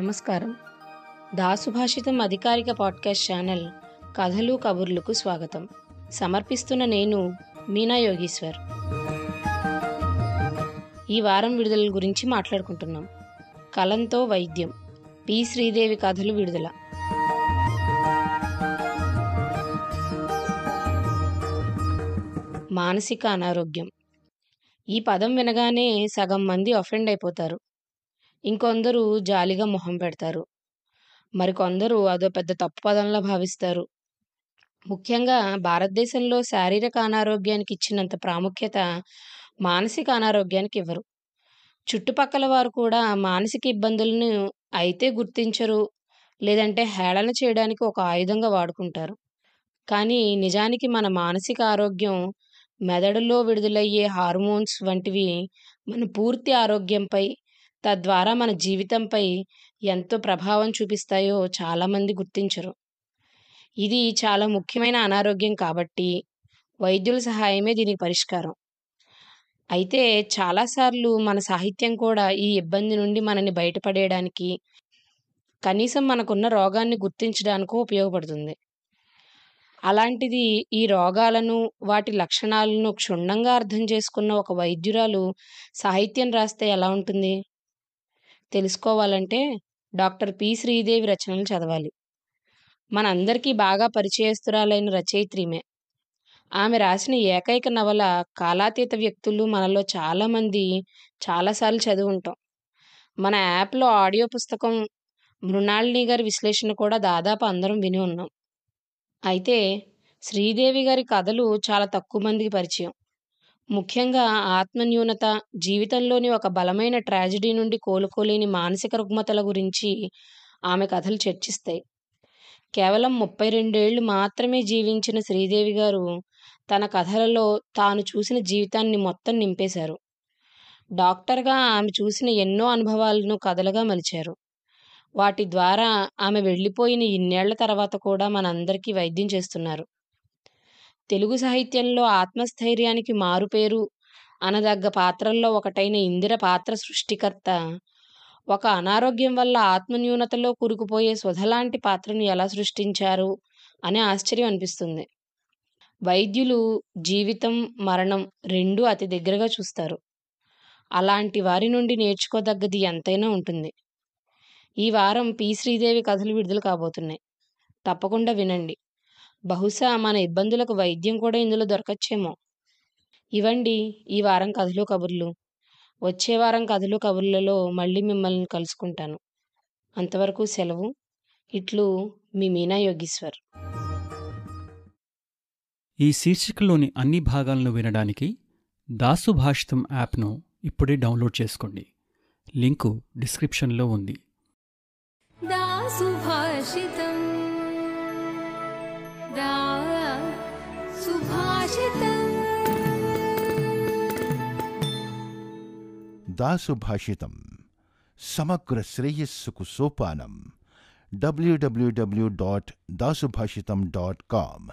నమస్కారం. దాసుభాషితం అధికారిక podcast channel కథలు కబుర్లకు స్వాగతం. సమర్పిస్తున్న నేను మీనా యోగీశ్వర్. ఈ వారం విడుదల గురించి మాట్లాడుకుంటున్నాం. కలంతో వైద్యం. పి. శ్రీదేవి కథలు విడుదల. మానసిక అనారోగ్యం. ఈ పదం వినగానే సగం మంది అఫెండ్ అయిపోతారు. ఇంకొందరు జాలిగా మొహం పెడతారు. మరికొందరు అదో పెద్ద తప్పు పదంలా భావిస్తారు. ముఖ్యంగా భారతదేశంలో శారీరక అనారోగ్యానికి ఇచ్చినంత ప్రాముఖ్యత మానసిక అనారోగ్యానికి ఇవ్వరు. చుట్టుపక్కల వారు కూడా మానసిక ఇబ్బందులను అయితే గుర్తించరు లేదంటే హేళన చేయడానికి ఒక ఆయుధంగా వాడుకుంటారు. కానీ నిజానికి మన మానసిక ఆరోగ్యం మెదడులో విడుదలయ్యే హార్మోన్స్ వంటివి మన పూర్తి ఆరోగ్యంపై తద్వారా మన జీవితంపై ఎంతో ప్రభావం చూపిస్తాయో చాలామంది గుర్తించరు. ఇది చాలా ముఖ్యమైన అనారోగ్యం కాబట్టి వైద్యుల సహాయమే దీనికి పరిష్కారం. అయితే చాలాసార్లు మన సాహిత్యం కూడా ఈ ఇబ్బంది నుండి మనని బయటపడేయడానికి కనీసం మనకున్న రోగాన్ని గుర్తించడానికో ఉపయోగపడుతుంది. అలాంటిది ఈ రోగాలను వాటి లక్షణాలను క్షుణ్ణంగా అర్థం చేసుకున్న ఒక వైద్యురాలు సాహిత్యం రాస్తే ఎలా ఉంటుంది? తెలుసుకోవాలంటే డాక్టర్ పి. శ్రీదేవి రచనలు చదవాలి. మనందరికీ బాగా పరిచయస్తురాలైన రచయిత్రిమే. ఆమె రాసిన ఏకైక నవల కాలాతీత వ్యక్తులు మనలో చాలామంది చాలాసార్లు చదివి ఉంటాం మన యాప్లో ఆడియో పుస్తకం మృణాళిని గారి విశ్లేషణ కూడా దాదాపు అందరం విని ఉన్నాం. అయితే శ్రీదేవి గారి కథలు చాలా తక్కువ మందికి పరిచయం. ముఖ్యంగా ఆత్మన్యూనత జీవితంలోని ఒక బలమైన ట్రాజడీ నుండి కోలుకోలేని మానసిక రుగ్మతల గురించి ఆమె కథలు చర్చిస్తాయి. కేవలం ముప్పై రెండేళ్ళు మాత్రమే జీవించిన శ్రీదేవి గారు తన కథలలో తాను చూసిన జీవితాన్ని మొత్తం నింపేశారు. డాక్టర్గా ఆమె చూసిన ఎన్నో అనుభవాలను కథలుగా మలిచారు. వాటి ద్వారా ఆమె వెళ్ళిపోయిన ఇన్నేళ్ళ తర్వాత కూడా మనందరికీ వైద్యం చేస్తున్నారు. తెలుగు సాహిత్యంలో ఆత్మస్థైర్యానికి మారుపేరు అనదగ్గ పాత్రల్లో ఒకటైన ఇందిర పాత్ర సృష్టికర్త. ఒక అనారోగ్యం వల్ల ఆత్మన్యూనతలో కూరుకుపోయే సుధలాంటి పాత్రను ఎలా సృష్టించారు అనే ఆశ్చర్యం అనిపిస్తుంది. వైద్యులు జీవితం మరణం రెండూ అతి దగ్గరగా చూస్తారు. అలాంటి వారి నుండి నేర్చుకోదగ్గది ఎంతైనా ఉంటుంది. ఈ వారం పి. శ్రీదేవి కథలు విడుదల కాబోతున్నాయి. తప్పకుండా వినండి. బహుశా మన ఇబ్బందులకు వైద్యం కూడా ఇందులో దొరకచ్చేమో. ఇవండి ఈ వారం కథలు కబుర్లు. వచ్చే వారం కథలు కబుర్లలో మళ్ళీ మిమ్మల్ని కలుసుకుంటాను. అంతవరకు సెలవు. ఇట్లు మీ మీనా యోగీశ్వర్. ఈ శీర్షికలోని అన్ని భాగాలను వినడానికి దాసు భాషితం యాప్ను ఇప్పుడే డౌన్లోడ్ చేసుకోండి. లింకు డిస్క్రిప్షన్లో ఉంది. దాసు భాషితం. दासुभाषित समग्र श्रेयस को Sopanam W W W dot Dasubhashit dot com